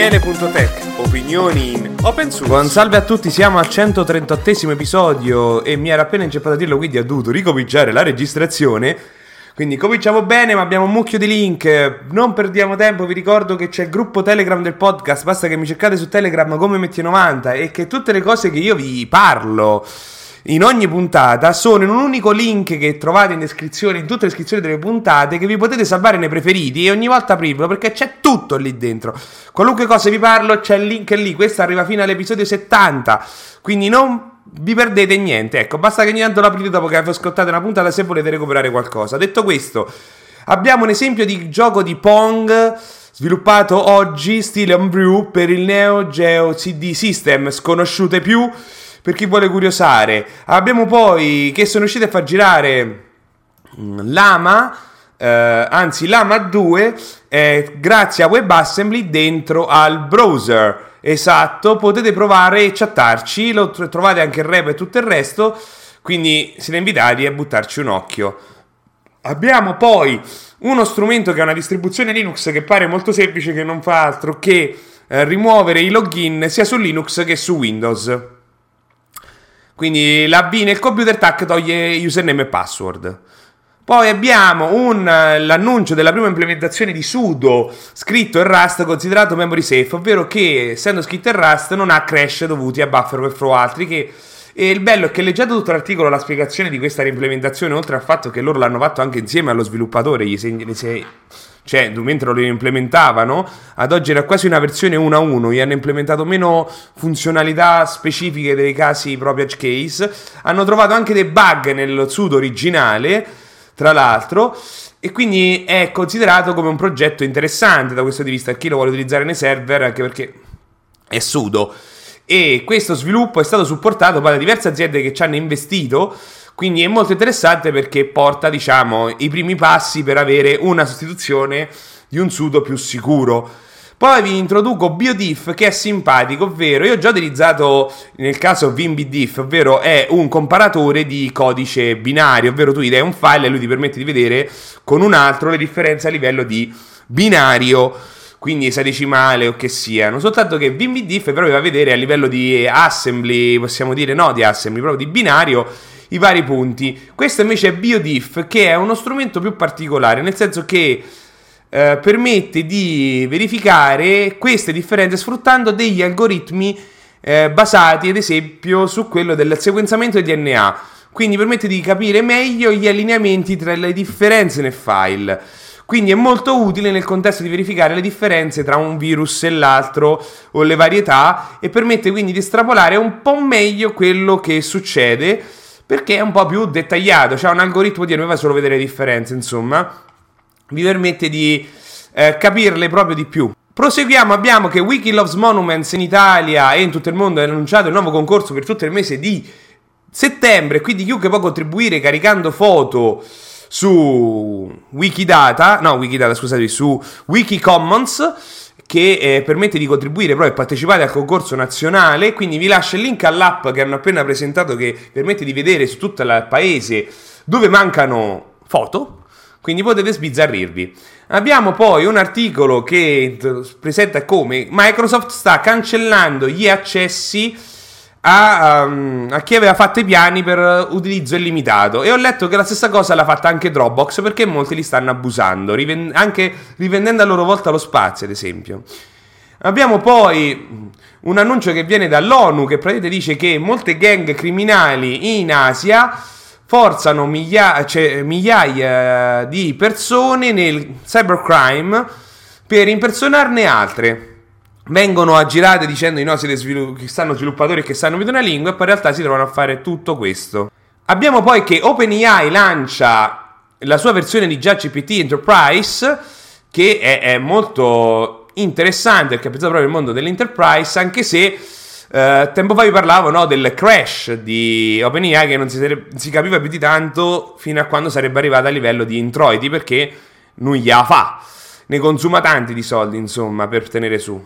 Daniele.tech, opinioni in open source. Buon salve a tutti, siamo al 138 episodio e mi era appena inceppato a dirlo, quindi ho dovuto ricominciare la registrazione. Quindi cominciamo bene, ma abbiamo un mucchio di link. Non perdiamo tempo, vi ricordo che c'è il gruppo Telegram del podcast. Basta che mi cercate su Telegram come Metti90 e che tutte le cose che io vi parlo in ogni puntata sono in un unico link che trovate in descrizione, in tutte le descrizioni delle puntate, che vi potete salvare nei preferiti e ogni volta aprirlo perché c'è tutto lì dentro. Qualunque cosa vi parlo, c'è il link lì. Questo arriva fino all'episodio 70. Quindi non vi perdete niente. Ecco, basta che ogni tanto l'aprite dopo che avete ascoltato una puntata se volete recuperare qualcosa. Detto questo, abbiamo un esempio di gioco di Pong sviluppato oggi, stile Homebrew, per il Neo Geo CD System, sconosciute più per chi vuole curiosare. Abbiamo poi che sono riusciti a far girare mm, Lama, eh, anzi Lama 2, eh, grazie a WebAssembly dentro al browser. Esatto, potete provare e chattarci, lo trovate anche il rap e tutto il resto, quindi siete invitati a buttarci un occhio. Abbiamo poi uno strumento che è una distribuzione Linux che pare molto semplice, che non fa altro che eh, rimuovere i login sia su Linux che su Windows. Quindi la B nel computer tac toglie username e password. Poi abbiamo un, l'annuncio della prima implementazione di sudo scritto in Rust considerato memory safe, ovvero che essendo scritto in Rust non ha crash dovuti a buffer overflow altri che e il bello è che leggendo tutto l'articolo la spiegazione di questa reimplementazione, oltre al fatto che loro l'hanno fatto anche insieme allo sviluppatore, gli segni, sei, cioè mentre lo implementavano, ad oggi era quasi una versione 1 a 1, gli hanno implementato meno funzionalità specifiche dei casi proprio edge case, hanno trovato anche dei bug nel sudo originale, tra l'altro, e quindi è considerato come un progetto interessante da questo di vista, chi lo vuole utilizzare nei server, anche perché è sudo. E questo sviluppo è stato supportato da diverse aziende che ci hanno investito quindi è molto interessante perché porta, diciamo, i primi passi per avere una sostituzione di un sudo più sicuro. Poi vi introduco BioDiff che è simpatico, ovvero io ho già utilizzato nel caso VimBDiff, ovvero è un comparatore di codice binario, ovvero tu gli dai un file e lui ti permette di vedere con un altro le differenze a livello di binario, quindi esadecimale o che sia. Non soltanto che VimBDiff però va a vedere a livello di assembly, possiamo dire no di assembly, proprio di binario i vari punti. Questo invece è BioDiff, che è uno strumento più particolare, nel senso che eh, permette di verificare queste differenze sfruttando degli algoritmi eh, basati, ad esempio, su quello del sequenziamento del DNA. Quindi permette di capire meglio gli allineamenti tra le differenze nel file. Quindi è molto utile nel contesto di verificare le differenze tra un virus e l'altro o le varietà e permette quindi di estrapolare un po' meglio quello che succede perché è un po' più dettagliato, c'è un algoritmo di dove solo vedere le differenze, insomma, vi permette di eh, capirle proprio di più. Proseguiamo, abbiamo che Wiki Loves Monuments in Italia e in tutto il mondo ha annunciato il nuovo concorso per tutto il mese di settembre, quindi chiunque può contribuire caricando foto su Wikidata, no Wikidata scusate, su Wikicommons che eh, permette di contribuire proprio e partecipare al concorso nazionale. Quindi vi lascio il link all'app che hanno appena presentato che permette di vedere su tutto il paese dove mancano foto. Quindi potete sbizzarrirvi. Abbiamo poi un articolo che presenta come Microsoft sta cancellando gli accessi a, um, a, chi aveva fatto i piani per utilizzo illimitato e ho letto che la stessa cosa l'ha fatta anche Dropbox perché molti li stanno abusando, riven- anche rivendendo a loro volta lo spazio ad esempio. Abbiamo poi un annuncio che viene dall'ONU che praticamente dice che molte gang criminali in Asia forzano miglia- cioè, migliaia di persone nel cybercrime per impersonarne altre vengono aggirate dicendo i no siete svilu- che stanno sviluppatori che sanno più una lingua e poi in realtà si trovano a fare tutto questo. Abbiamo poi che OpenAI lancia la sua versione di GPT Enterprise che è, è molto interessante perché ha pensato proprio al mondo dell'enterprise anche se Uh, tempo fa vi parlavo no, del crash di OpenAI che non si, sarebbe, si, capiva più di tanto fino a quando sarebbe arrivata a livello di introiti perché non gliela fa, ne consuma tanti di soldi insomma per tenere su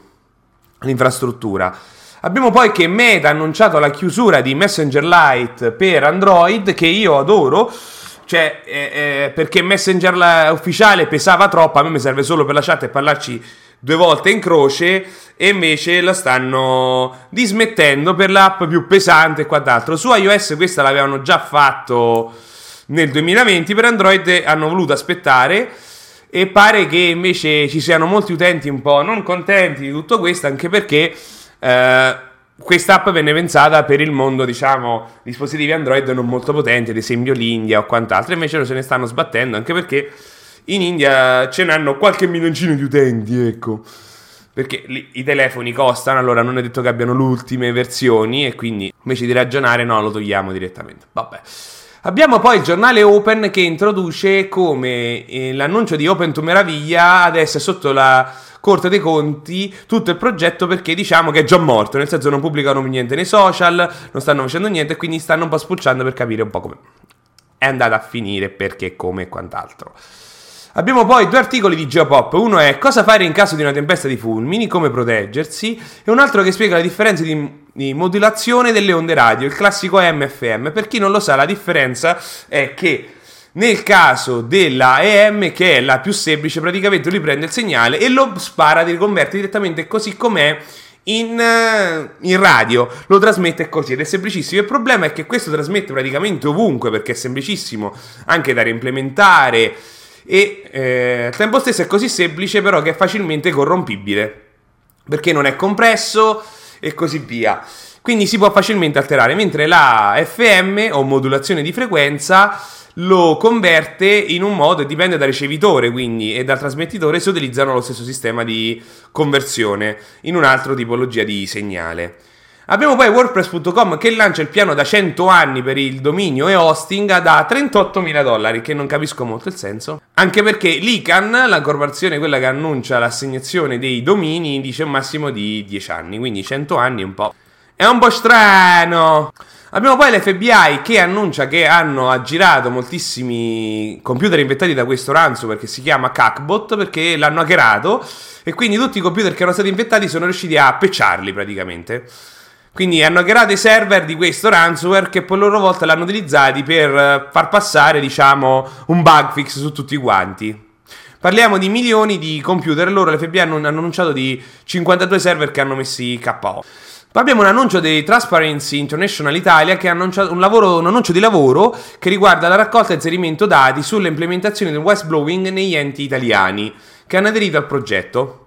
l'infrastruttura. Abbiamo poi che Meta ha annunciato la chiusura di Messenger Lite per Android, che io adoro, cioè eh, eh, perché Messenger ufficiale pesava troppo, a me mi serve solo per la chat e parlarci due volte in croce e invece la stanno dismettendo per l'app più pesante e quant'altro. Su iOS questa l'avevano già fatto nel 2020, per Android hanno voluto aspettare e pare che invece ci siano molti utenti un po' non contenti di tutto questo, anche perché eh, quest'app venne pensata per il mondo, diciamo, dispositivi Android non molto potenti, ad esempio l'India o quant'altro, invece se ne stanno sbattendo, anche perché in India ce n'hanno qualche milioncino di utenti, ecco. Perché li, i telefoni costano, allora non è detto che abbiano le ultime versioni e quindi invece di ragionare no, lo togliamo direttamente. Vabbè. Abbiamo poi il giornale Open che introduce come eh, l'annuncio di Open to Meraviglia adesso è sotto la Corte dei Conti tutto il progetto perché diciamo che è già morto, nel senso non pubblicano niente nei social, non stanno facendo niente quindi stanno un po' spulciando per capire un po' come è andata a finire, perché, come e quant'altro. Abbiamo poi due articoli di Geopop, uno è cosa fare in caso di una tempesta di fulmini, come proteggersi, e un altro che spiega le differenze di, di modulazione delle onde radio, il classico AM-FM. Per chi non lo sa, la differenza è che nel caso della EM, che è la più semplice, praticamente lui prende il segnale e lo spara, li converte direttamente così com'è in, in, radio, lo trasmette così ed è semplicissimo. Il problema è che questo trasmette praticamente ovunque perché è semplicissimo anche da reimplementare e eh, al tempo stesso è così semplice però che è facilmente corrompibile perché non è compresso e così via. Quindi si può facilmente alterare, mentre la FM o modulazione di frequenza lo converte in un modo e dipende dal ricevitore quindi e dal trasmettitore se utilizzano lo stesso sistema di conversione in un'altra tipologia di segnale. Abbiamo poi WordPress.com che lancia il piano da 100 anni per il dominio e hosting da 38.000 dollari, che non capisco molto il senso. Anche perché l'ICANN, la corporazione quella che annuncia l'assegnazione dei domini, dice un massimo di 10 anni, quindi 100 anni è un po'... È un po' strano! Abbiamo poi l'FBI che annuncia che hanno aggirato moltissimi computer inventati da questo ranzo perché si chiama Cackbot perché l'hanno hackerato e quindi tutti i computer che erano stati inventati sono riusciti a pecciarli praticamente. Quindi hanno creato i server di questo ransomware che poi a loro volta l'hanno utilizzati per eh, far passare, diciamo, un bug fix su tutti quanti. Parliamo di milioni di computer, loro l'FBI hanno, annunciato di 52 server che hanno messi KO. Poi abbiamo un annuncio dei Transparency International Italia che ha annunciato un, lavoro, un annuncio di lavoro che riguarda la raccolta e inserimento dati sulle implementazioni del whistleblowing negli enti italiani che hanno aderito al progetto.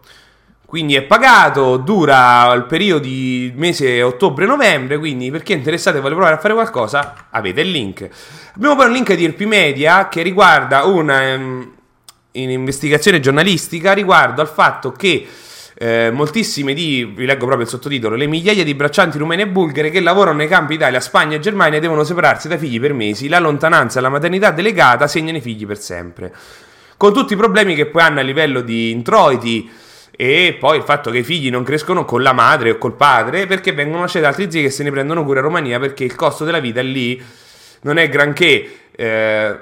Quindi è pagato, dura il periodo di mese ottobre-novembre, quindi per chi è interessato e vuole provare a fare qualcosa, avete il link. Abbiamo poi un link di RP Media che riguarda una um, investigazione giornalistica riguardo al fatto che eh, moltissime di, vi leggo proprio il sottotitolo, le migliaia di braccianti rumene e bulgare che lavorano nei campi Italia, Spagna e Germania devono separarsi dai figli per mesi, la lontananza e la maternità delegata segnano i figli per sempre. Con tutti i problemi che poi hanno a livello di introiti, e poi il fatto che i figli non crescono con la madre o col padre perché vengono lasciati altri zii che se ne prendono cura a Romania perché il costo della vita lì non è granché eh,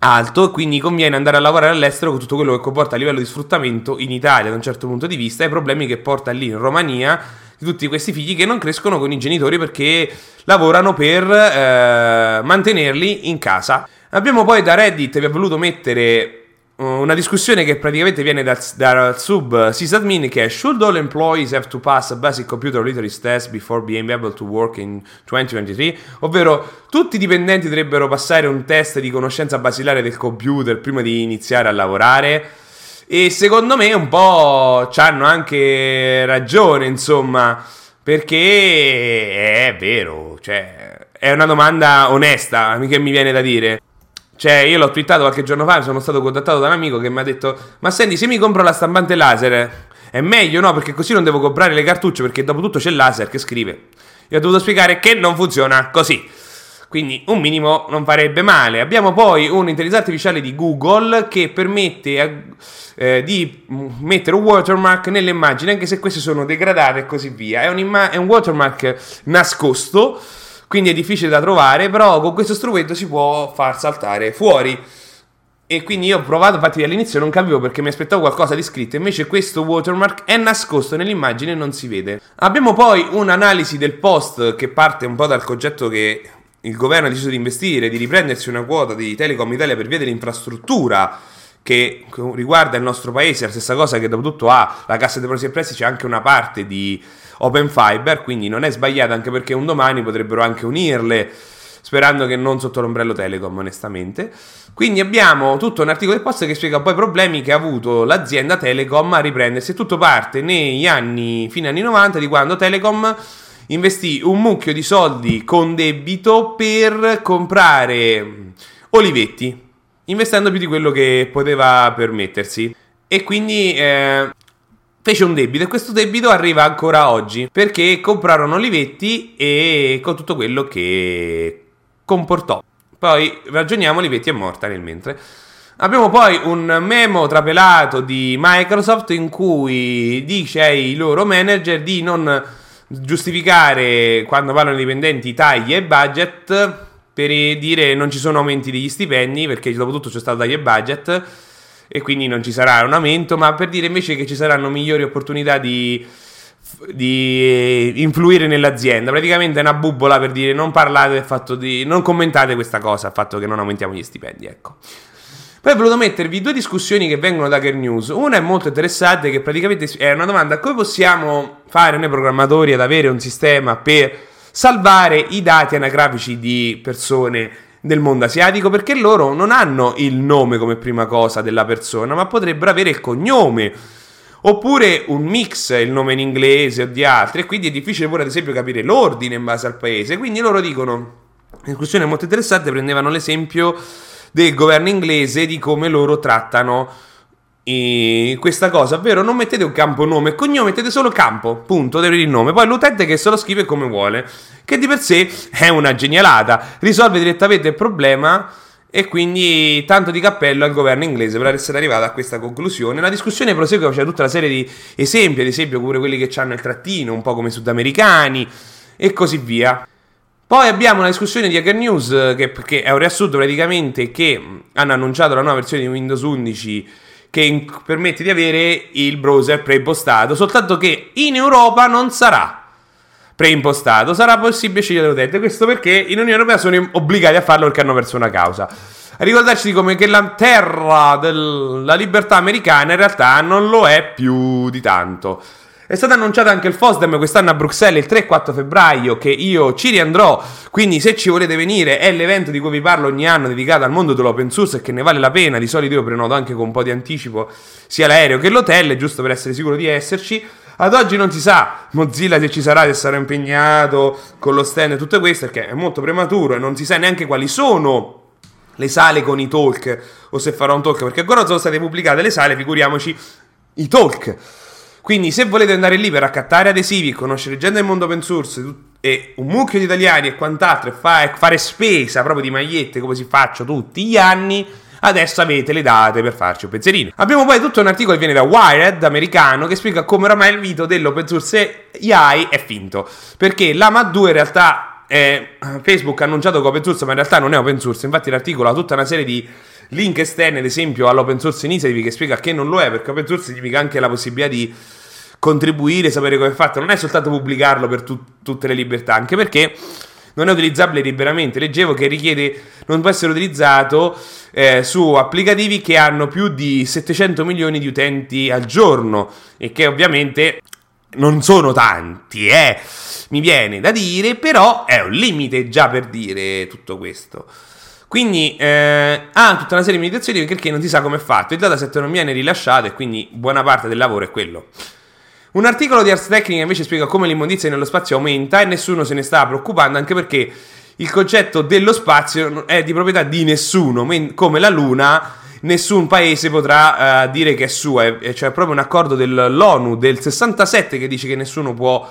alto e quindi conviene andare a lavorare all'estero con tutto quello che comporta a livello di sfruttamento in Italia da un certo punto di vista e i problemi che porta lì in Romania di tutti questi figli che non crescono con i genitori perché lavorano per eh, mantenerli in casa. Abbiamo poi da Reddit vi ho voluto mettere una discussione che praticamente viene dal, dal sub sysadmin che è Should all employees have to pass a basic computer literacy test before being able to work in 2023? Ovvero tutti i dipendenti dovrebbero passare un test di conoscenza basilare del computer prima di iniziare a lavorare? E secondo me un po' hanno anche ragione, insomma, perché è vero, cioè è una domanda onesta che mi viene da dire. Cioè, io l'ho twittato qualche giorno fa, sono stato contattato da un amico che mi ha detto: Ma senti, se mi compro la stampante laser è meglio, no? Perché così non devo comprare le cartucce, perché dopo tutto c'è il laser che scrive. Io ho dovuto spiegare che non funziona così. Quindi un minimo non farebbe male. Abbiamo poi un'intelligenza artificiale di Google che permette eh, di mettere un watermark nelle immagini, anche se queste sono degradate e così via. È un, imma- è un watermark nascosto quindi è difficile da trovare, però con questo strumento si può far saltare fuori. E quindi io ho provato, infatti all'inizio non capivo perché mi aspettavo qualcosa di scritto, invece questo watermark è nascosto nell'immagine e non si vede. Abbiamo poi un'analisi del post che parte un po' dal concetto che il governo ha deciso di investire, di riprendersi una quota di Telecom Italia per via dell'infrastruttura che riguarda il nostro paese, la stessa cosa che dopotutto ha la Cassa Depositi e Prestiti, c'è anche una parte di Open Fiber, quindi non è sbagliata anche perché un domani potrebbero anche unirle sperando che non sotto l'ombrello Telecom, onestamente. Quindi abbiamo tutto un articolo del post che spiega poi i problemi che ha avuto l'azienda Telecom a riprendersi. Tutto parte negli anni, fine anni 90, di quando Telecom investì un mucchio di soldi con debito per comprare olivetti, investendo più di quello che poteva permettersi. E quindi eh, fece un debito e questo debito arriva ancora oggi perché comprarono olivetti e con tutto quello che comportò. Poi ragioniamo, Olivetti è morta nel mentre. Abbiamo poi un memo trapelato di Microsoft in cui dice ai loro manager di non giustificare quando parlano i dipendenti tagli e budget per dire non ci sono aumenti degli stipendi perché dopo tutto c'è stato tagli e budget e quindi non ci sarà un aumento, ma per dire invece che ci saranno migliori opportunità di di influire nell'azienda. Praticamente è una bubola per dire non parlate del fatto di. non commentate questa cosa, il fatto che non aumentiamo gli stipendi, ecco. Poi ho voluto mettervi due discussioni che vengono da Hacker News. Una è molto interessante, che praticamente è una domanda: come possiamo fare noi programmatori ad avere un sistema per salvare i dati anagrafici di persone del mondo asiatico? Perché loro non hanno il nome come prima cosa della persona, ma potrebbero avere il cognome oppure un mix, il nome in inglese o di altri, e quindi è difficile pure ad esempio capire l'ordine in base al paese. Quindi loro dicono, in discussione molto interessante, prendevano l'esempio del governo inglese di come loro trattano eh, questa cosa, ovvero non mettete un campo nome e cognome, mettete solo campo, punto, del nome, poi l'utente che se lo scrive come vuole, che di per sé è una genialata, risolve direttamente il problema e quindi tanto di cappello al governo inglese per essere arrivato a questa conclusione. La discussione prosegue, c'è tutta una serie di esempi, ad esempio pure quelli che hanno il trattino, un po' come i sudamericani e così via. Poi abbiamo una discussione di Hacker News che, che è un riassunto praticamente che hanno annunciato la nuova versione di Windows 11 che in, permette di avere il browser preimpostato, soltanto che in Europa non sarà preimpostato, sarà possibile scegliere l'utente. Questo perché in Unione Europea sono obbligati a farlo perché hanno perso una causa. A ricordarci come che la terra della libertà americana in realtà non lo è più di tanto. È stato annunciato anche il FOSDEM quest'anno a Bruxelles il 3 4 febbraio che io ci riandrò, quindi se ci volete venire è l'evento di cui vi parlo ogni anno dedicato al mondo dell'open source e che ne vale la pena, di solito io prenoto anche con un po' di anticipo sia l'aereo che l'hotel, giusto per essere sicuro di esserci. Ad oggi non si sa Mozilla se ci sarà, se sarà impegnato con lo stand e tutto questo, perché è molto prematuro e non si sa neanche quali sono le sale con i talk o se farò un talk, perché ancora non sono state pubblicate le sale, figuriamoci i talk. Quindi se volete andare lì per accattare adesivi, conoscere gente del mondo open source e un mucchio di italiani e quant'altro e fare spesa proprio di magliette come si faccio tutti gli anni, adesso avete le date per farci un pensierino. Abbiamo poi tutto un articolo che viene da Wired americano che spiega come oramai il mito dell'open source AI è finto. Perché l'AMA 2 in realtà è, Facebook ha annunciato che è open source, ma in realtà non è open source. Infatti l'articolo ha tutta una serie di link esterni, ad esempio all'open source initiative che spiega che non lo è, perché open source significa anche la possibilità di contribuire, sapere come è fatto, non è soltanto pubblicarlo per tu- tutte le libertà, anche perché non è utilizzabile liberamente. Leggevo che richiede, non può essere utilizzato eh, su applicativi che hanno più di 700 milioni di utenti al giorno e che ovviamente non sono tanti, eh. Mi viene da dire, però è un limite già per dire tutto questo. Quindi eh, ha tutta una serie di limitazioni perché non si sa come è fatto. Il dataset non viene rilasciato e quindi buona parte del lavoro è quello. Un articolo di Ars Technica invece spiega come l'immondizia nello spazio aumenta e nessuno se ne sta preoccupando anche perché il concetto dello spazio è di proprietà di nessuno, come la Luna nessun paese potrà uh, dire che è sua, c'è cioè proprio un accordo dell'ONU del 67 che dice che nessuno può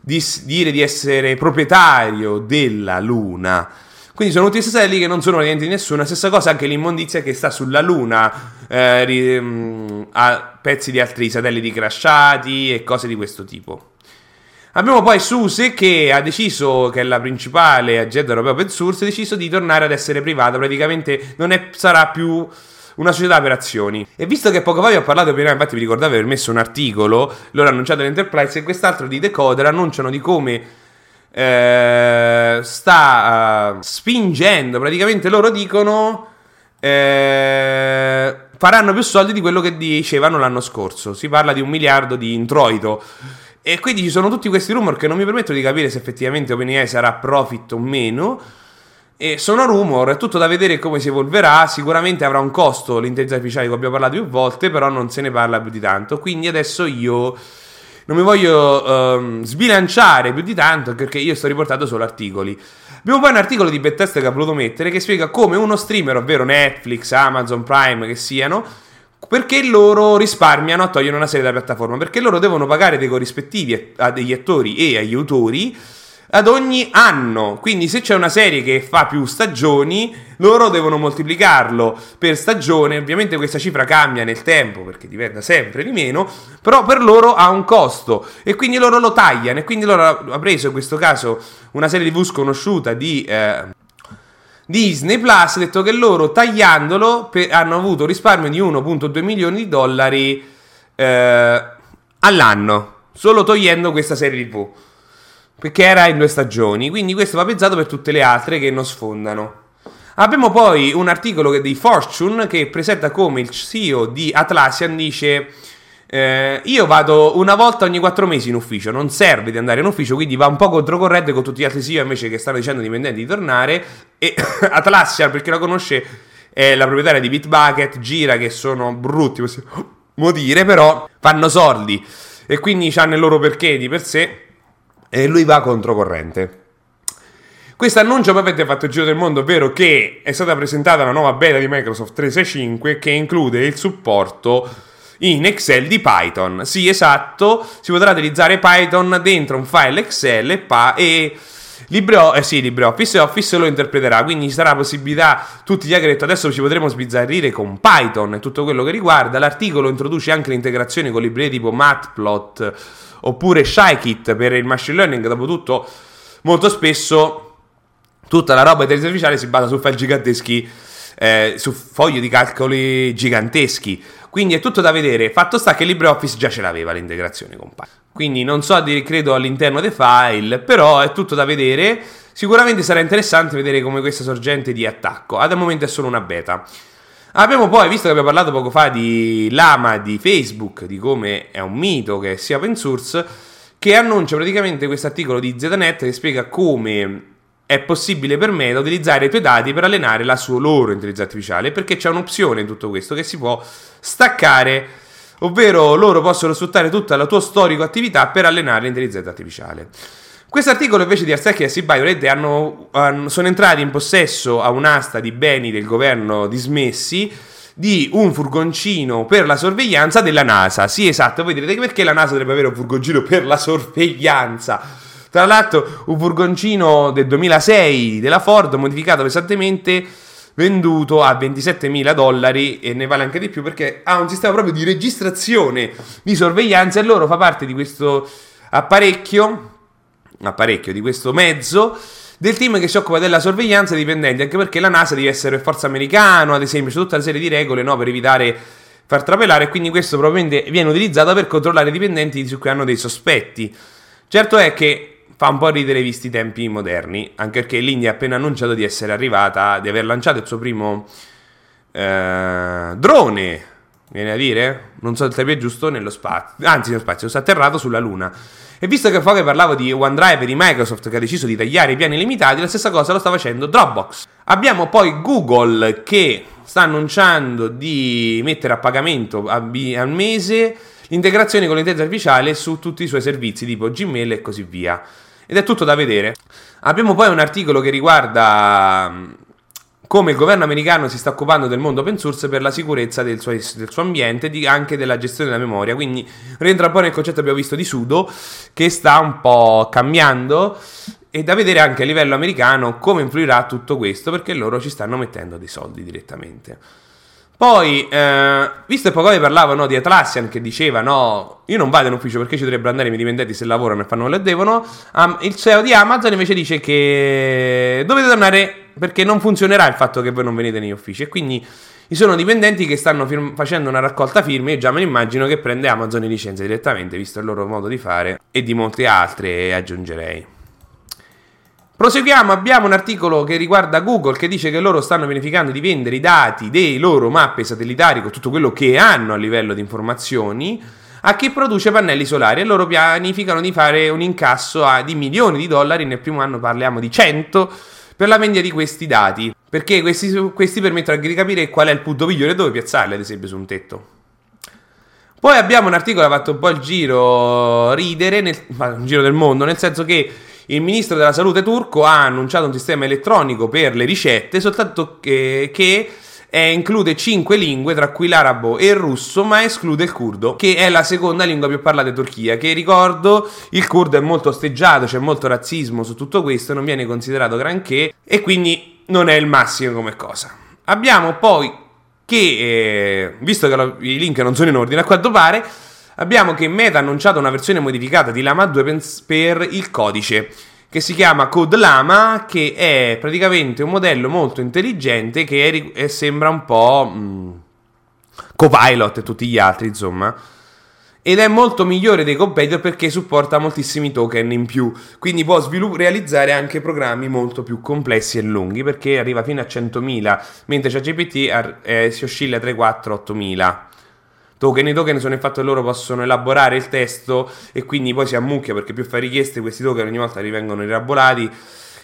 dis- dire di essere proprietario della Luna. Quindi sono tutti satelliti che non sono niente di nessuno. Stessa cosa anche l'immondizia che sta sulla Luna, eh, ri, mm, a pezzi di altri satelliti crashati e cose di questo tipo. Abbiamo poi SUSE che ha deciso, che è la principale azienda europea open source, ha deciso di tornare ad essere privata, praticamente non è, sarà più una società per azioni. E visto che poco fa vi ho parlato prima, infatti vi ricordavo aver messo un articolo, loro hanno annunciato l'Enterprise e quest'altro di Decoder annunciano di come eh, sta uh, spingendo, praticamente loro dicono... Eh, faranno più soldi di quello che dicevano l'anno scorso. Si parla di un miliardo di introito. E quindi ci sono tutti questi rumor che non mi permettono di capire se effettivamente OpenAI sarà profit o meno. E sono rumor, è tutto da vedere come si evolverà. Sicuramente avrà un costo l'intelligenza artificiale di cui abbiamo parlato più volte, però non se ne parla più di tanto. Quindi adesso io non mi voglio um, sbilanciare più di tanto perché io sto riportando solo articoli. Abbiamo poi un articolo di Bethesda che ha voluto mettere che spiega come uno streamer, ovvero Netflix, Amazon Prime, che siano, perché loro risparmiano a togliere una serie da piattaforma, perché loro devono pagare dei corrispettivi a degli attori e agli autori ad ogni anno. Quindi se c'è una serie che fa più stagioni, loro devono moltiplicarlo per stagione. Ovviamente questa cifra cambia nel tempo perché diventa sempre di meno, però per loro ha un costo. E quindi loro lo tagliano. E quindi loro ha preso in questo caso una serie TV sconosciuta di eh, Disney Plus. Ha detto che loro tagliandolo per, hanno avuto risparmio di 1.2 milioni di dollari eh, all'anno, solo togliendo questa serie TV perché era in due stagioni, quindi questo va pensato per tutte le altre che non sfondano. Abbiamo poi un articolo di Fortune che presenta come il CEO di Atlassian dice eh, io vado una volta ogni quattro mesi in ufficio, non serve di andare in ufficio, quindi va un po' controcorrente con tutti gli altri CEO invece che stanno dicendo dipendenti di tornare. E Atlassian, per chi la conosce, è la proprietaria di Bitbucket, Gira che sono brutti, possiamo dire, però fanno soldi. E quindi hanno il loro perché di per sé e lui va controcorrente. Questo annuncio poi avete fatto il giro del mondo, ovvero che è stata presentata la nuova beta di Microsoft 365 che include il supporto in Excel di Python. Sì, esatto, si potrà utilizzare Python dentro un file Excel e, pa- e LibreOffice, eh sì, LibreOffice e Office lo interpreterà, quindi ci sarà possibilità, tutti gli detto adesso ci potremo sbizzarrire con Python e tutto quello che riguarda. L'articolo introduce anche l'integrazione con librerie tipo Matplot oppure Shykit per il machine learning, dopotutto molto spesso tutta la roba intelligenza artificiale si basa su file giganteschi, eh, su fogli di calcoli giganteschi. Quindi è tutto da vedere. Fatto sta che LibreOffice già ce l'aveva l'integrazione con Python. Quindi non so, credo all'interno dei file, però è tutto da vedere. Sicuramente sarà interessante vedere come questa sorgente di attacco. Ad momento è solo una beta. Abbiamo poi, visto che abbiamo parlato poco fa di Lama di Facebook, di come è un mito che sia open source, che annuncia praticamente questo articolo di ZNet che spiega come è possibile per me utilizzare i tuoi dati per allenare la sua loro intelligenza artificiale, perché c'è un'opzione in tutto questo che si può staccare, ovvero loro possono sfruttare tutta la tua storico attività per allenare l'intelligenza artificiale. Questo articolo invece di Arsecchi e Sibiolet hanno, sono entrati in possesso a un'asta di beni del governo dismessi di un furgoncino per la sorveglianza della NASA. Sì, esatto, voi direte perché la NASA dovrebbe avere un furgoncino per la sorveglianza? Tra l'altro, un furgoncino del 2006 della Ford modificato pesantemente venduto a 27.000 dollari e ne vale anche di più perché ha un sistema proprio di registrazione di sorveglianza e loro fa parte di questo apparecchio apparecchio di questo mezzo del team che si occupa della sorveglianza dei dipendenti, anche perché la NASA deve essere forza americano, ad esempio, c'è tutta una serie di regole no, per evitare far trapelare, quindi questo probabilmente viene utilizzato per controllare i dipendenti su cui hanno dei sospetti. Certo è che fa un po' ridere visti i tempi moderni, anche perché l'India ha appena annunciato di essere arrivata, di aver lanciato il suo primo eh, drone, viene a dire, non so il termine giusto, nello spazio, anzi nello spazio, sta atterrato sulla Luna. E visto che poi parlavo di OneDrive e di Microsoft che ha deciso di tagliare i piani limitati, la stessa cosa lo sta facendo Dropbox. Abbiamo poi Google che sta annunciando di mettere a pagamento al mese l'integrazione con l'intelligenza artificiale su tutti i suoi servizi tipo Gmail e così via. Ed è tutto da vedere. Abbiamo poi un articolo che riguarda come il governo americano si sta occupando del mondo open source per la sicurezza del suo, del suo ambiente e anche della gestione della memoria. Quindi rientra un po' nel concetto che abbiamo visto di sudo, che sta un po' cambiando e da vedere anche a livello americano come influirà tutto questo, perché loro ci stanno mettendo dei soldi direttamente. Poi, eh, visto che poi parlavano di Atlassian che diceva no, io non vado in ufficio perché ci dovrebbero andare i miei dipendenti se lavorano e fanno quello che devono, um, il CEO di Amazon invece dice che dovete tornare perché non funzionerà il fatto che voi non venite negli uffici e quindi ci sono dipendenti che stanno firm- facendo una raccolta firme e già me ne immagino che prende Amazon e licenzia direttamente visto il loro modo di fare e di molte altre aggiungerei. Proseguiamo, abbiamo un articolo che riguarda Google che dice che loro stanno pianificando di vendere i dati dei loro mappe satellitari con tutto quello che hanno a livello di informazioni a chi produce pannelli solari e loro pianificano di fare un incasso a, di milioni di dollari, nel primo anno parliamo di 100 per la vendita di questi dati, perché questi, questi permettono di capire qual è il punto migliore dove piazzarli, ad esempio su un tetto. Poi abbiamo un articolo che ha fatto un po' il giro ridere, nel, un giro del mondo, nel senso che il ministro della salute turco ha annunciato un sistema elettronico per le ricette, soltanto che, che eh, include cinque lingue, tra cui l'arabo e il russo, ma esclude il curdo, che è la seconda lingua più parlata in Turchia. Che ricordo, il curdo è molto osteggiato, c'è molto razzismo su tutto questo, non viene considerato granché e quindi non è il massimo come cosa. Abbiamo poi che, eh, visto che lo, i link non sono in ordine a quanto pare, abbiamo che Meta ha annunciato una versione modificata di Lama 2 per il codice che si chiama Code Lama, che è praticamente un modello molto intelligente che è, sembra un po' mh, mm, Copilot e tutti gli altri, insomma. Ed è molto migliore dei competitor perché supporta moltissimi token in più, quindi può svilupp- realizzare anche programmi molto più complessi e lunghi perché arriva fino a 100.000, mentre ChatGPT eh, si oscilla tra i 4 e 8.000 token. I token sono che loro possono elaborare il testo e quindi poi si ammucchia perché più fa richieste questi token ogni volta rivengono rielaborati.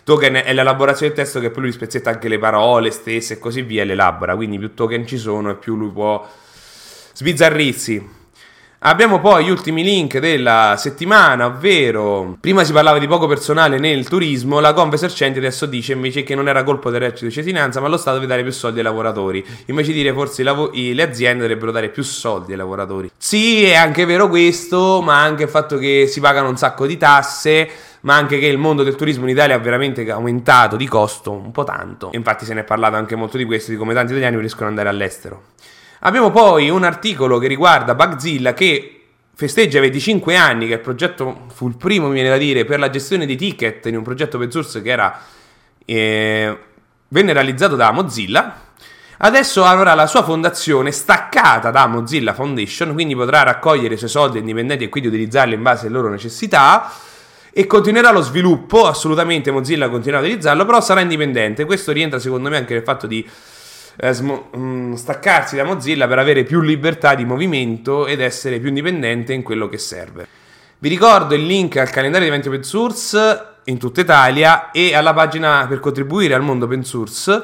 Token è l'elaborazione del testo che poi lui spezzetta anche le parole stesse e così via e le elabora. Quindi più token ci sono e più lui può sbizzarrirsi. Abbiamo poi gli ultimi link della settimana, ovvero prima si parlava di poco personale nel turismo, la Conves Ercenti adesso dice invece che non era colpa del reddito di cittadinanza, ma lo Stato deve dare più soldi ai lavoratori. Invece di dire forse lav- le aziende dovrebbero dare più soldi ai lavoratori. Sì, è anche vero questo, ma anche il fatto che si pagano un sacco di tasse ma anche che il mondo del turismo in Italia ha veramente aumentato di costo un po' tanto. Infatti se ne è parlato anche molto di questo, di come tanti italiani riescono ad andare all'estero. Abbiamo poi un articolo che riguarda Bugzilla che festeggia 25 anni, che il progetto fu il primo, mi viene da dire, per la gestione dei ticket in un progetto open source che era, eh, venne realizzato da Mozilla. Adesso avrà la sua fondazione staccata da Mozilla Foundation, quindi potrà raccogliere i suoi soldi indipendenti e quindi utilizzarli in base alle loro necessità. E continuerà lo sviluppo, assolutamente Mozilla continuerà a utilizzarlo, però sarà indipendente. Questo rientra secondo me anche nel fatto di eh, mm, staccarsi da Mozilla per avere più libertà di movimento ed essere più indipendente in quello che serve. Vi ricordo il link al calendario di eventi open source in tutta Italia e alla pagina per contribuire al mondo open source.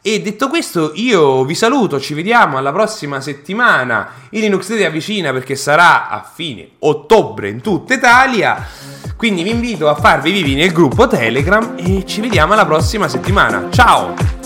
E detto questo, io vi saluto, ci vediamo alla prossima settimana. Il Linux Day avvicina perché sarà a fine ottobre in tutta Italia. Quindi vi invito a farvi vivi nel gruppo Telegram e ci vediamo alla prossima settimana. Ciao!